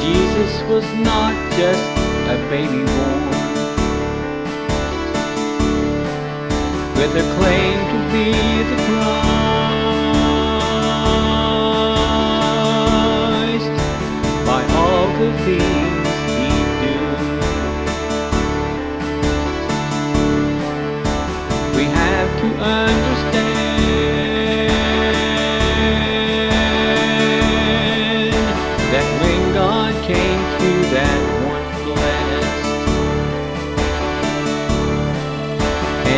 Jesus was not just a baby born with a claim to be the Christ.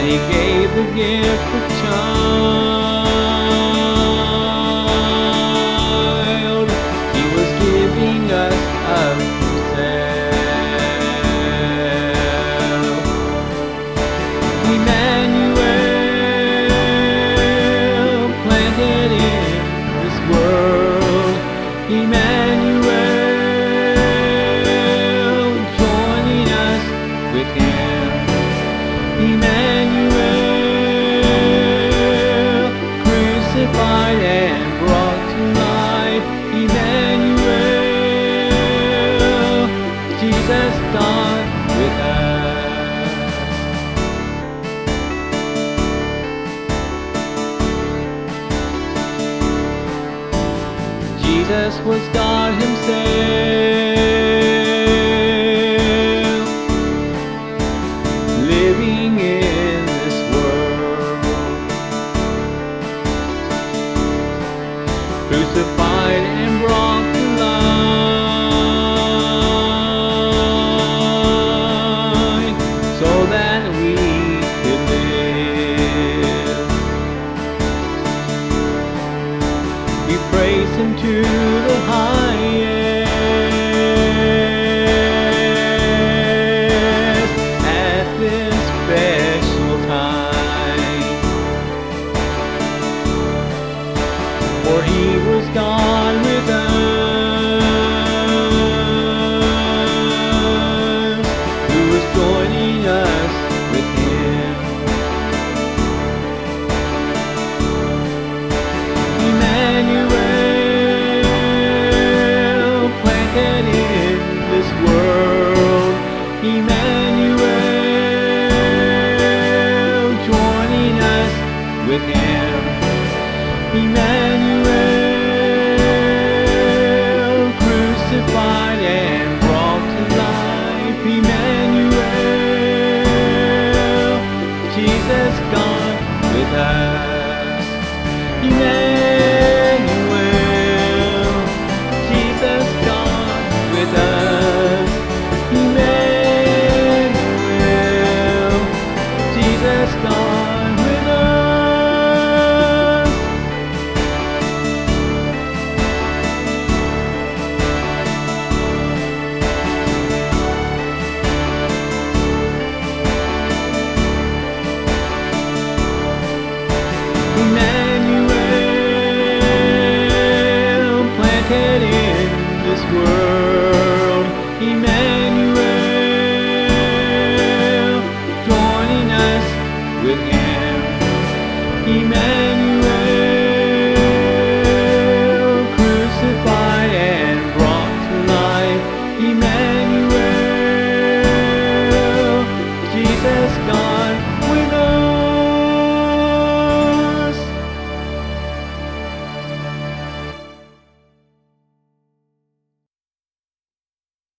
he gave the gift of tongues. Jesus was God Himself, living in this world, crucified and to the high. am Emmanuel. Emmanuel, planted in this world. Emmanuel, us with